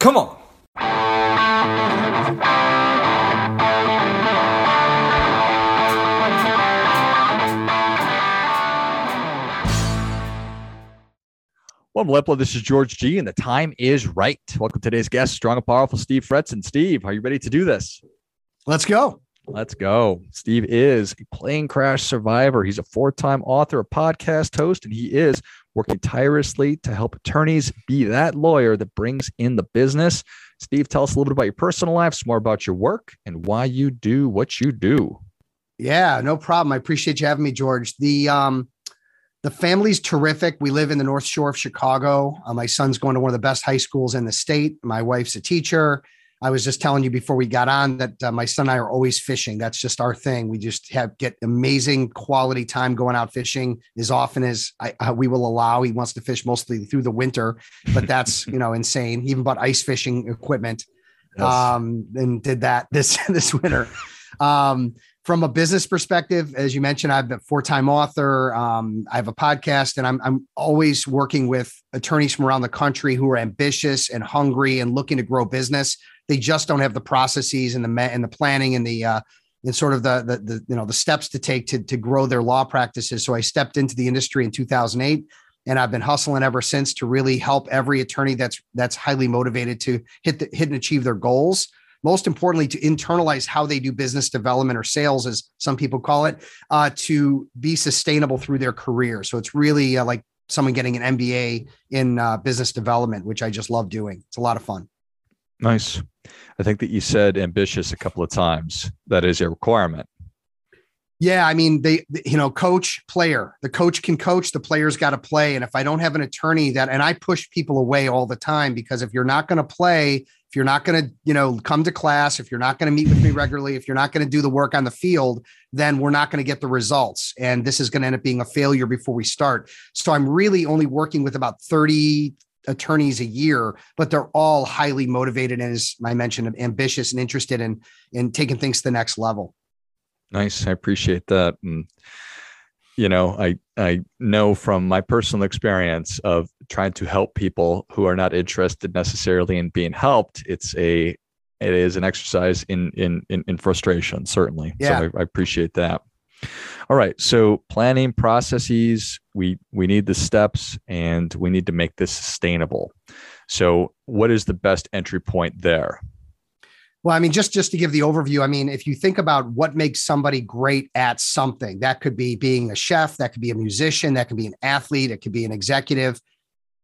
Come on. Well, Malipla, this is George G, and the time is right. Welcome to today's guest, strong and powerful Steve Fretzin. And Steve, are you ready to do this? Let's go. Let's go. Steve is a plane crash survivor. He's a four time author, a podcast host, and he is working tirelessly to help attorneys be that lawyer that brings in the business. Steve, tell us a little bit about your personal life, some more about your work, and why you do what you do. Yeah, no problem. I appreciate you having me, George. The um, the family's terrific. We live in the North Shore of Chicago. Uh, my son's going to one of the best high schools in the state. My wife's a teacher. I was just telling you before we got on that uh, my son and I are always fishing. That's just our thing. We just have get amazing quality time going out fishing as often as I, uh, we will allow. He wants to fish mostly through the winter, but that's you know insane. He even bought ice fishing equipment, yes. um, and did that this this winter. Um, from a business perspective, as you mentioned, I'm a four-time author. Um, I have a podcast, and I'm I'm always working with attorneys from around the country who are ambitious and hungry and looking to grow business. They just don't have the processes and the and the planning and the uh, and sort of the, the the you know the steps to take to to grow their law practices. So I stepped into the industry in 2008 and I've been hustling ever since to really help every attorney that's that's highly motivated to hit the, hit and achieve their goals most importantly, to internalize how they do business development or sales, as some people call it, uh, to be sustainable through their career. So it's really uh, like someone getting an MBA in uh, business development, which I just love doing. It's a lot of fun. Nice. I think that you said ambitious a couple of times. That is a requirement. Yeah, I mean, they, you know, coach, player. The coach can coach, the player's got to play. And if I don't have an attorney that, and I push people away all the time because if you're not going to play, if you're not going to, you know, come to class, if you're not going to meet with me regularly, if you're not going to do the work on the field, then we're not going to get the results. And this is going to end up being a failure before we start. So I'm really only working with about 30 attorneys a year, but they're all highly motivated and as I mentioned, ambitious and interested in in taking things to the next level. Nice. I appreciate that. And you know i i know from my personal experience of trying to help people who are not interested necessarily in being helped it's a it is an exercise in in in, in frustration certainly yeah. so I, I appreciate that all right so planning processes we we need the steps and we need to make this sustainable so what is the best entry point there well, I mean, just just to give the overview, I mean, if you think about what makes somebody great at something, that could be being a chef, that could be a musician, that could be an athlete, it could be an executive.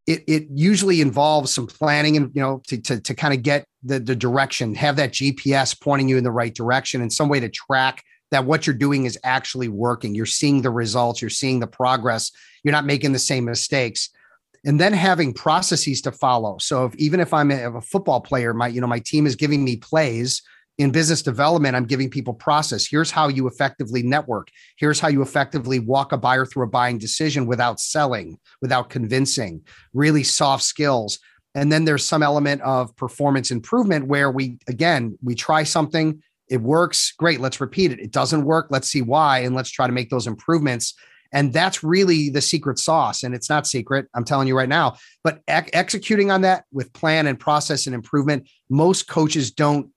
It, it usually involves some planning and you know to to, to kind of get the, the direction, have that GPS pointing you in the right direction, and some way to track that what you're doing is actually working. You're seeing the results, you're seeing the progress, you're not making the same mistakes and then having processes to follow. So if, even if I'm a, a football player, my you know my team is giving me plays in business development, I'm giving people process. Here's how you effectively network. Here's how you effectively walk a buyer through a buying decision without selling, without convincing, really soft skills. And then there's some element of performance improvement where we, again, we try something, it works, great, let's repeat it. It doesn't work, let's see why, and let's try to make those improvements. And that's really the secret sauce. And it's not secret, I'm telling you right now. But ec- executing on that with plan and process and improvement, most coaches don't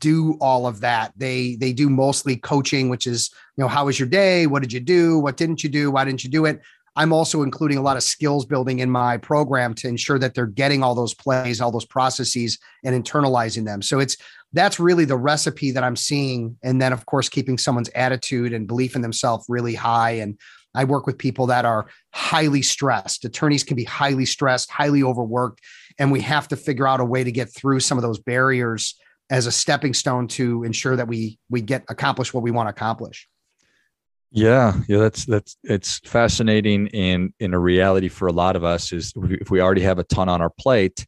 do all of that. They they do mostly coaching, which is, you know, how was your day? What did you do? What didn't you do? Why didn't you do it? I'm also including a lot of skills building in my program to ensure that they're getting all those plays, all those processes and internalizing them. So it's that's really the recipe that I'm seeing. And then, of course, keeping someone's attitude and belief in themselves really high. And I work with people that are highly stressed. Attorneys can be highly stressed, highly overworked. And we have to figure out a way to get through some of those barriers as a stepping stone to ensure that we we get accomplish what we want to accomplish. Yeah, yeah, that's that's it's fascinating in in a reality for a lot of us is if we already have a ton on our plate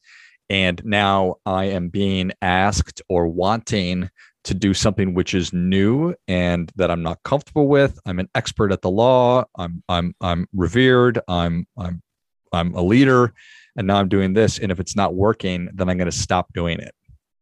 and now I am being asked or wanting to do something which is new and that I'm not comfortable with. I'm an expert at the law. I'm I'm I'm revered. I'm I'm I'm a leader and now I'm doing this and if it's not working then I'm going to stop doing it.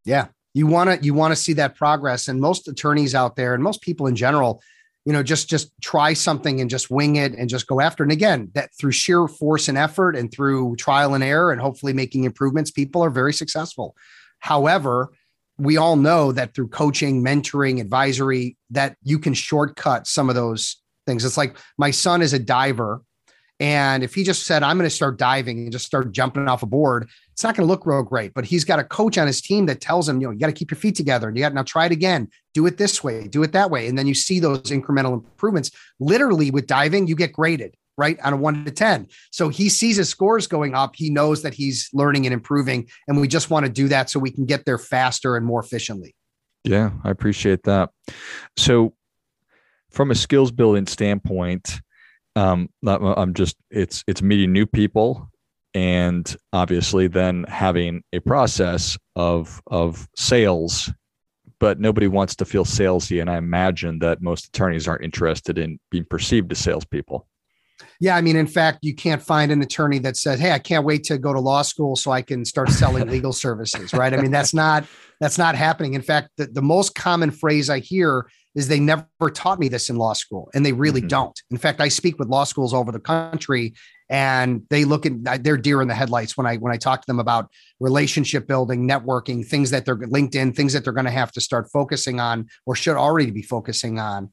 Yeah. You want to you want to see that progress and most attorneys out there and most people in general you know just just try something and just wing it and just go after and again that through sheer force and effort and through trial and error and hopefully making improvements people are very successful. However we all know that through coaching mentoring advisory that you can shortcut some of those things. It's like my son is a diver and if he just said, I'm going to start diving and just start jumping off a board, it's not going to look real great. But he's got a coach on his team that tells him, you know, you got to keep your feet together and you got to now try it again, do it this way, do it that way. And then you see those incremental improvements. Literally with diving, you get graded right on a one to 10. So he sees his scores going up. He knows that he's learning and improving. And we just want to do that so we can get there faster and more efficiently. Yeah, I appreciate that. So, from a skills building standpoint, um, I'm just it's it's meeting new people and obviously then having a process of of sales but nobody wants to feel salesy. And i imagine that most attorneys aren't interested in being perceived as salespeople. Yeah i mean in fact you can't find an attorney that says hey i can't wait to go to law school so i can start selling legal services right? I mean that's not that's not happening. In fact the, the most common phrase i hear is they never taught me this in law school and they really mm-hmm. don't. In fact, I speak with law schools over the country and they look at they're deer in the headlights when I when I talk to them about relationship building, networking, things that they're LinkedIn, things that they're going to have to start focusing on or should already be focusing on.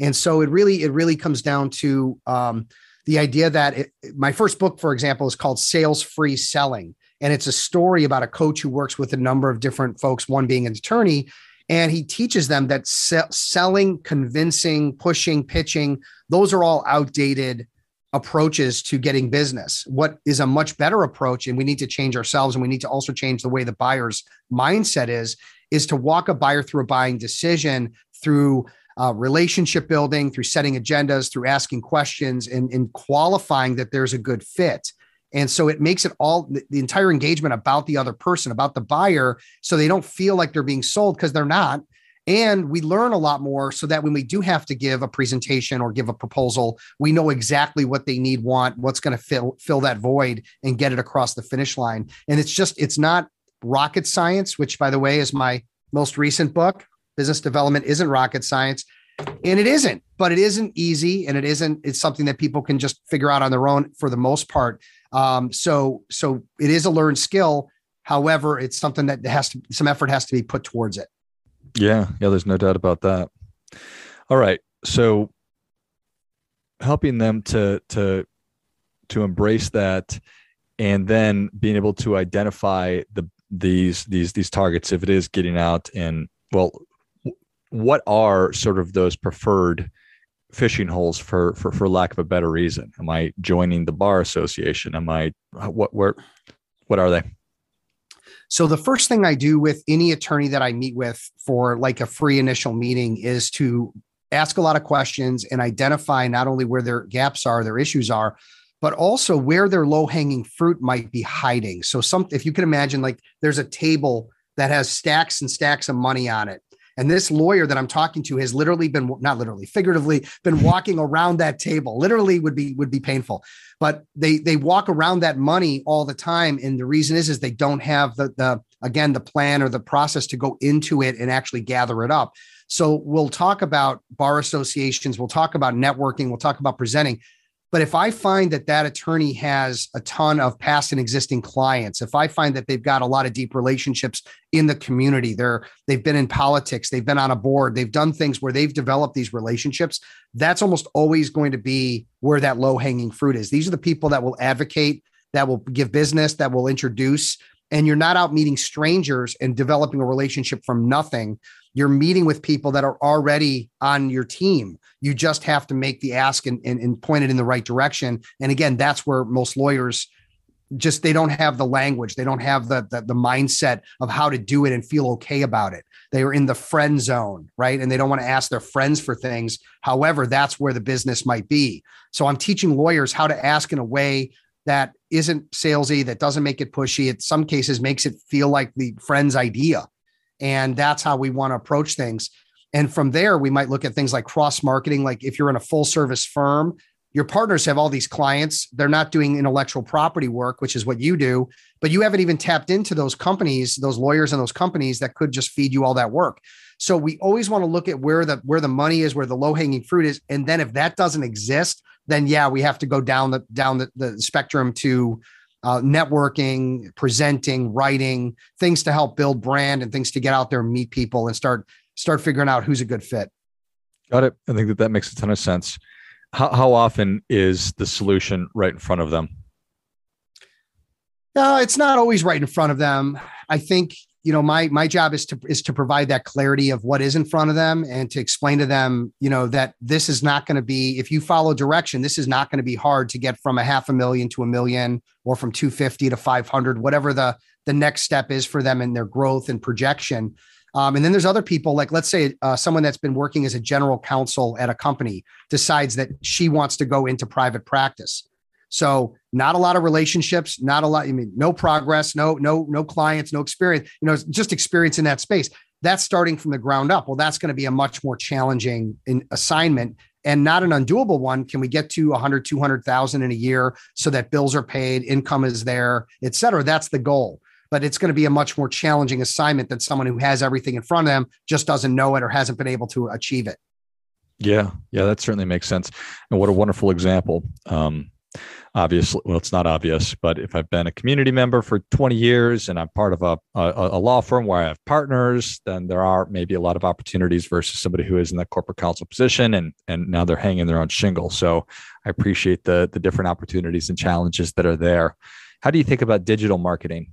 And so it really it really comes down to um, the idea that it, my first book, for example, is called Sales Free Selling. And it's a story about a coach who works with a number of different folks, one being an attorney, and he teaches them that selling, convincing, pushing, pitching, those are all outdated approaches to getting business. What is a much better approach, and we need to change ourselves and we need to also change the way the buyer's mindset is, is to walk a buyer through a buying decision through uh, relationship building, through setting agendas, through asking questions and, and qualifying that there's a good fit. And so it makes it all the entire engagement about the other person, about the buyer, so they don't feel like they're being sold because they're not. And we learn a lot more so that when we do have to give a presentation or give a proposal, we know exactly what they need, want, what's going to fill fill that void and get it across the finish line. And it's just it's not rocket science, which by the way is my most recent book. Business development isn't rocket science. And it isn't, but it isn't easy and it isn't, it's something that people can just figure out on their own for the most part. Um, so so it is a learned skill. However, it's something that has to some effort has to be put towards it. Yeah, yeah, there's no doubt about that. All right. So helping them to to to embrace that and then being able to identify the these these these targets if it is getting out and well what are sort of those preferred fishing holes for for for lack of a better reason? Am i joining the bar association? Am i uh, what where what are they? So the first thing i do with any attorney that i meet with for like a free initial meeting is to ask a lot of questions and identify not only where their gaps are their issues are but also where their low hanging fruit might be hiding. So some if you can imagine like there's a table that has stacks and stacks of money on it and this lawyer that I'm talking to has literally been not literally, figuratively been walking around that table. Literally would be would be painful. But they they walk around that money all the time. And the reason is is they don't have the the again the plan or the process to go into it and actually gather it up. So we'll talk about bar associations, we'll talk about networking, we'll talk about presenting. But if I find that that attorney has a ton of past and existing clients, if I find that they've got a lot of deep relationships in the community, they're they've been in politics, they've been on a board, they've done things where they've developed these relationships, that's almost always going to be where that low hanging fruit is. These are the people that will advocate, that will give business, that will introduce, and you're not out meeting strangers and developing a relationship from nothing you're meeting with people that are already on your team. You just have to make the ask and, and, and point it in the right direction. And again, that's where most lawyers just they don't have the language. They don't have the, the, the mindset of how to do it and feel okay about it. They are in the friend zone right? And they don't want to ask their friends for things. However that's where the business might be. So i'm teaching lawyers how to ask in a way that isn't salesy that doesn't make it pushy. It some cases makes it feel like the friend's idea and that's how we want to approach things. And from there, we might look at things like cross marketing. Like if you're in a full service firm, your partners have all these clients. They're not doing intellectual property work, which is what you do, but you haven't even tapped into those companies, those lawyers and those companies that could just feed you all that work. So we always want to look at where the where the money is, where the low hanging fruit is, and then if that doesn't exist, then yeah, we have to go down the down the, the spectrum to uh, networking, presenting, writing, things to help build brand and things to get out there and meet people and start start figuring out who's a good fit. Got it. I think that that makes a ton of sense. How, how often is the solution right in front of them? No, it's not always right in front of them. I think you know my my job is to is to provide that clarity of what is in front of them and to explain to them you know that this is not going to be if you follow direction this is not going to be hard to get from a half a million to a million or from 250 to 500 whatever the the next step is for them in their growth and projection. Um, and then there's other people like let's say uh, someone that's been working as a general counsel at a company decides that she wants to go into private practice. So not a lot of relationships, not a lot. I mean, no progress, no, no, no clients, no experience, you know, just experience in that space. That's starting from the ground up. Well, that's going to be a much more challenging in assignment and not an undoable one. Can we get to 100, 200,000 in a year so that bills are paid, income is there, et cetera? That's the goal. But it's going to be a much more challenging assignment than someone who has everything in front of them, just doesn't know it or hasn't been able to achieve it. Yeah, yeah, that certainly makes sense. And what a wonderful example. Um, obviously well it's not obvious but if i've been a community member for 20 years and i'm part of a, a, a, law firm where i have partners then there are maybe a lot of opportunities versus somebody who is in that corporate counsel position and and now they're hanging their own shingle. So i appreciate the the different opportunities and challenges that are there. How do you think about digital marketing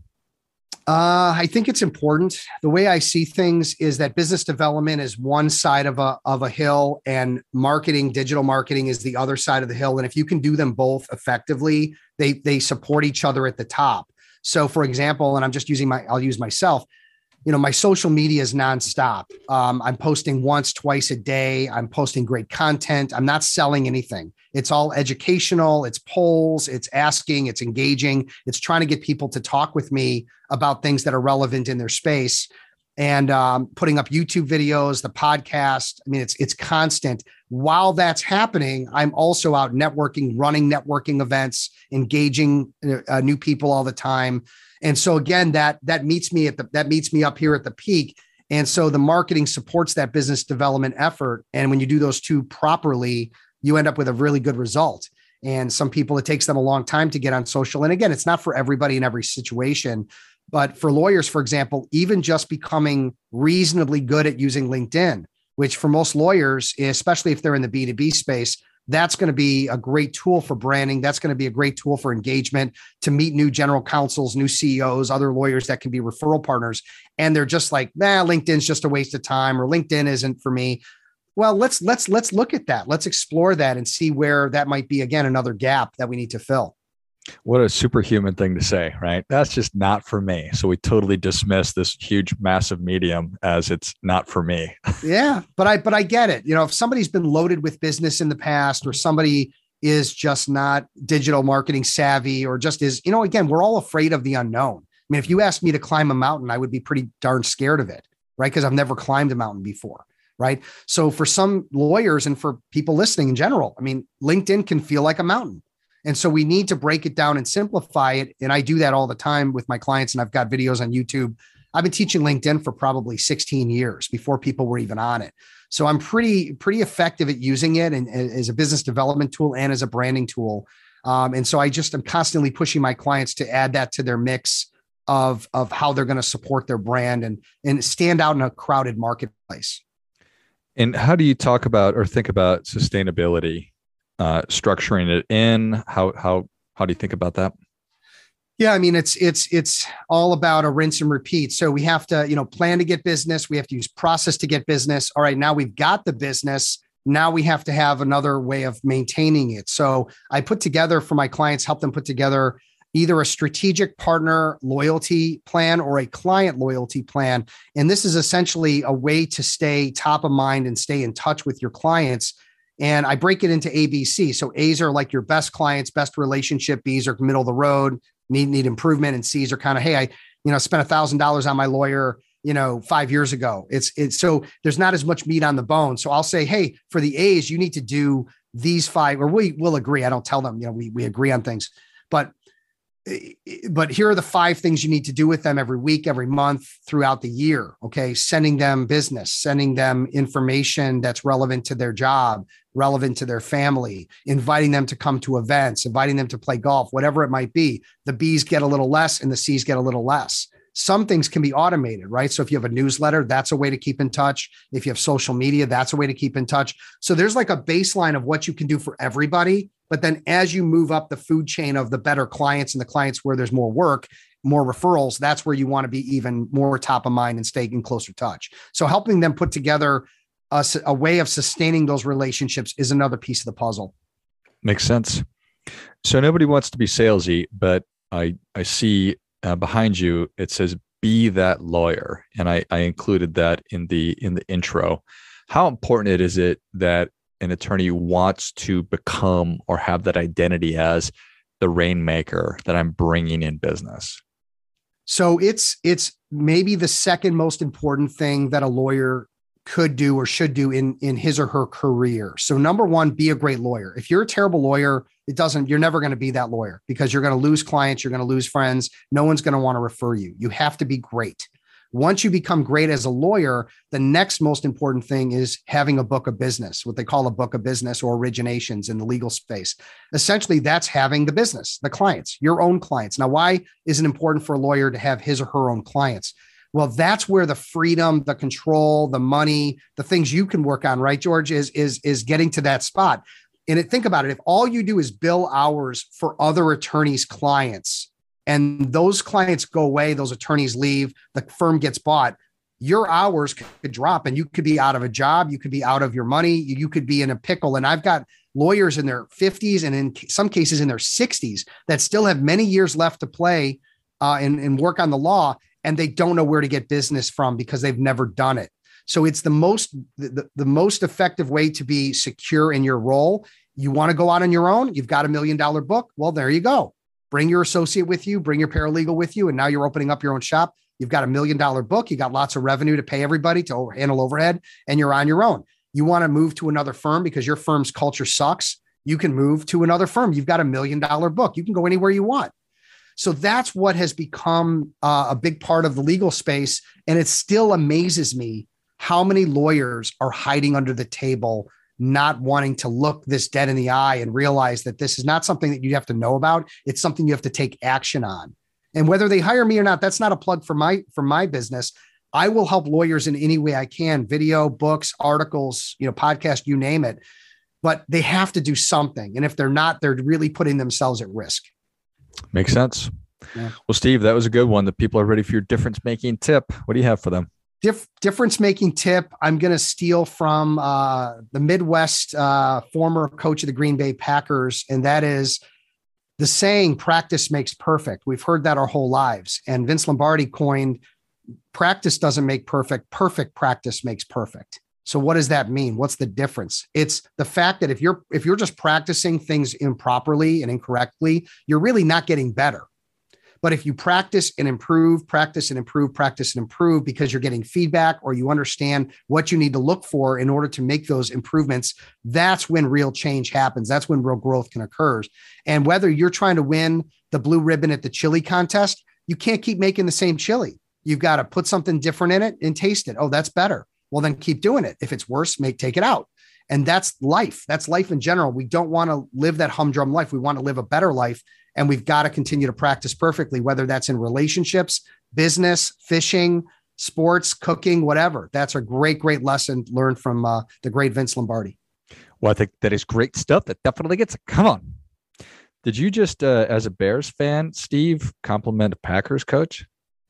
uh, I think it's important. The way I see things is that business development is one side of a of a hill, and marketing, digital marketing, is the other side of the hill. And if you can do them both effectively, they they support each other at the top. So, for example, and I'm just using my I'll use myself you know, my social media is nonstop. Um, I'm posting once, twice a day. I'm posting great content. I'm not selling anything. It's all educational. It's polls. It's asking. It's engaging. It's trying to get people to talk with me about things that are relevant in their space. And um, putting up YouTube videos, the podcast. I mean, it's it's constant. While that's happening, I'm also out networking, running networking events, engaging uh, new people all the time. And so again, that that meets me at the that meets me up here at the peak. And so the marketing supports that business development effort. And when you do those two properly, you end up with a really good result. And some people, it takes them a long time to get on social. And again, it's not for everybody in every situation. But for lawyers, for example, even just becoming reasonably good at using LinkedIn, which for most lawyers, especially if they're in the B2B space, that's going to be a great tool for branding. That's going to be a great tool for engagement to meet new general counsels, new CEOs, other lawyers that can be referral partners. And they're just like, nah, LinkedIn's just a waste of time or LinkedIn isn't for me. Well, let's let's let's look at that. Let's explore that and see where that might be again another gap that we need to fill. What a superhuman thing to say, right? That's just not for me. So we totally dismiss this huge, massive medium as it's not for me. yeah, but I but I get it. You know, if somebody's been loaded with business in the past, or somebody is just not digital marketing savvy, or just is, you know, again, we're all afraid of the unknown. I mean, if you asked me to climb a mountain, I would be pretty darn scared of it, right? Because I've never climbed a mountain before right? So for some lawyers and for people listening in general, I mean, LinkedIn can feel like a mountain. And so we need to break it down and simplify it. And I do that all the time with my clients. And I've got videos on YouTube. I've been teaching LinkedIn for probably 16 years before people were even on it. So I'm pretty, pretty effective at using it and, and as a business development tool and as a branding tool. Um, and so I just am constantly pushing my clients to add that to their mix of, of how they're going to support their brand and, and stand out in a crowded marketplace. And how do you talk about or think about sustainability uh, structuring it in? How how how do you think about that? Yeah, I mean it's it's it's all about a rinse and repeat. So we have to, you know, plan to get business, we have to use process to get business. All right, now we've got the business. Now we have to have another way of maintaining it. So I put together for my clients, help them put together either a strategic partner loyalty plan or a client loyalty plan. And this is essentially a way to stay top of mind and stay in touch with your clients and I break it into ABC. So A's are like your best clients, best relationship. B's are middle of the road, need need improvement, and C's are kind of hey, I you know spent a thousand dollars on my lawyer you know five years ago. It's it's so there's not as much meat on the bone. So I'll say hey, for the A's, you need to do these five, or we will agree. I don't tell them, you know, we we agree on things, but but here are the five things you need to do with them every week, every month, throughout the year. Okay. Sending them business, sending them information that's relevant to their job, relevant to their family, inviting them to come to events, inviting them to play golf, whatever it might be. The B's get a little less and the C's get a little less. Some things can be automated, right? So if you have a newsletter, that's a way to keep in touch. If you have social media, that's a way to keep in touch. So there's like a baseline of what you can do for everybody. But then as you move up the food chain of the better clients and the clients where there's more work, more referrals, that's where you want to be even more top of mind and stay in closer touch. So helping them put together a, a way of sustaining those relationships is another piece of the puzzle. Makes sense. So nobody wants to be salesy, but I I see uh, behind you it says be that lawyer and I, I included that in the in the intro. How important is it that an attorney wants to become or have that identity as the rainmaker that i'm bringing in business? So it's it's maybe the second most important thing that a lawyer could do or should do in in his or her career. So number 1, be a great lawyer. If you're a terrible lawyer, it doesn't you're never going to be that lawyer because you're going to lose clients, you're going to lose friends, no one's going to want to refer you. You have to be great. Once you become great as a lawyer, the next most important thing is having a book of business, what they call a book of business or originations in the legal space. Essentially, that's having the business, the clients, your own clients. Now, why is it important for a lawyer to have his or her own clients? Well, that's where the freedom, the control, the money, the things you can work on, right, George, is is is getting to that spot. And think about it: if all you do is bill hours for other attorneys' clients, and those clients go away, those attorneys leave, the firm gets bought, your hours could drop, and you could be out of a job, you could be out of your money, you could be in a pickle. And I've got lawyers in their 50s and in some cases in their 60s that still have many years left to play uh, and, and work on the law and they don't know where to get business from because they've never done it. So it's the most the, the most effective way to be secure in your role. You want to go out on your own, you've got a million dollar book. Well, there you go. Bring your associate with you, bring your paralegal with you, and now you're opening up your own shop. You've got a million dollar book, you got lots of revenue to pay everybody to handle overhead, and you're on your own. You want to move to another firm because your firm's culture sucks. You can move to another firm. You've got a million dollar book. You can go anywhere you want. So that's what has become uh, a big part of the legal space. And it still amazes me how many lawyers are hiding under the table, not wanting to look this dead in the eye and realize that this is not something that you have to know about. It's something you have to take action on. And whether they hire me or not, that's not a plug for my for my business. I will help lawyers in any way I can, video, books, articles, you know, podcast, you name it. But they have to do something. And if they're not, they're really putting themselves at risk. Makes sense. Yeah. Well, Steve, that was a good one. The people are ready for your difference making tip. What do you have for them? Dif- difference making tip. I'm going to steal from uh, the Midwest uh, former coach of the Green Bay Packers, and that is the saying practice makes perfect. We've heard that our whole lives. And Vince Lombardi coined practice doesn't make perfect, perfect practice makes perfect. So what does that mean? What's the difference? It's the fact that if you're if you're just practicing things improperly and incorrectly, you're really not getting better. But if you practice and improve, practice and improve, practice and improve because you're getting feedback or you understand what you need to look for in order to make those improvements, that's when real change happens. That's when real growth can occur. And whether you're trying to win the blue ribbon at the chili contest, you can't keep making the same chili. You've got to put something different in it and taste it. Oh, that's better well then keep doing it. If it's worse make take it out. And that's life. That's life in general. We don't want to live that humdrum life. We want to live a better life and we've got to continue to practice perfectly whether that's in relationships business fishing sports cooking whatever. That's a great great lesson learned from uh, the great vince lombardi. Well i think that is great stuff that definitely gets come on. Did you just uh, as a bears fan steve compliment packers coach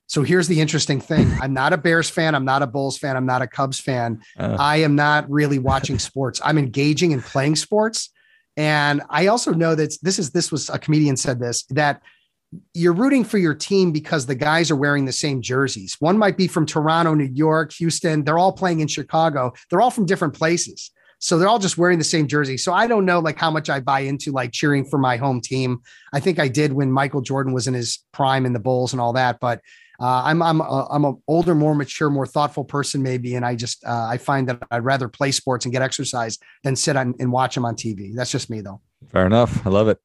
so here's the interesting thing. I'm not a Bears fan. I'm not a Bulls fan. I'm not a Cubs fan. Uh, I am not really watching sports. I'm engaging in playing sports. And I also know that this is this was a comedian said this that you're rooting for your team because the guys are wearing the same jerseys. One might be from Toronto, New York, Houston. They're all playing in Chicago. They're all from different places. So they're all just wearing the same jersey. So I don't know like how much I buy into like cheering for my home team. I think I did when Michael Jordan was in his prime in the Bulls and all that, but uh, I'm I'm a, I'm an older, more mature, more thoughtful person maybe, and I just uh, I find that I'd rather play sports and get exercise than sit on and watch them on TV. That's just me though. Fair enough. I love it.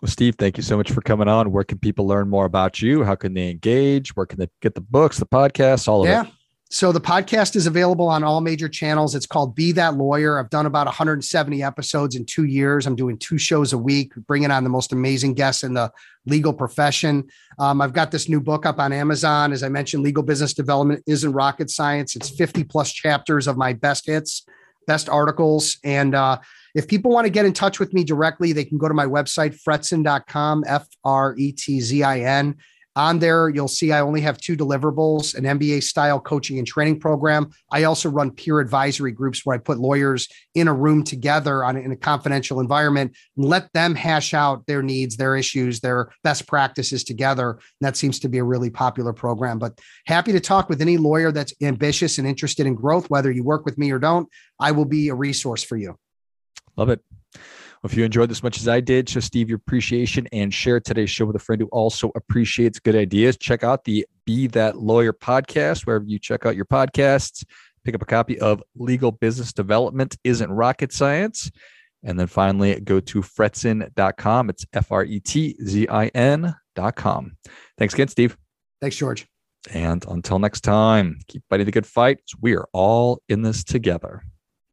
Well, Steve, thank you so much for coming on. Where can people learn more about you? How can they engage? Where can they get the books, the podcasts, all of yeah. it? So the podcast is available on all major channels. It's called Be That Lawyer. I've done about 170 episodes in two years. I'm doing two shows a week, bringing on the most amazing guests in the legal profession. Um, I've got this new book up on Amazon. As I mentioned, legal business development isn't rocket science. It's 50 plus chapters of my best hits, best articles. And uh, if people want to get in touch with me directly, they can go to my website, fretzin.com, F R E T Z I N. On there, you'll see I only have two deliverables an MBA style coaching and training program. I also run peer advisory groups where I put lawyers in a room together on in a confidential environment and let them hash out their needs, their issues, their best practices together. And that seems to be a really popular program. But happy to talk with any lawyer that's ambitious and interested in growth, whether you work with me or don't. I will be a resource for you. Love it. If you enjoyed this much as I did, show Steve your appreciation and share today's show with a friend who also appreciates good ideas. Check out the Be That Lawyer podcast, wherever you check out your podcasts. Pick up a copy of Legal Business Development Isn't Rocket Science. And then finally, go to fretzin.com. It's F R E T Z I N.com. Thanks again, Steve. Thanks, George. And until next time, keep fighting the good fight. We are all in this together.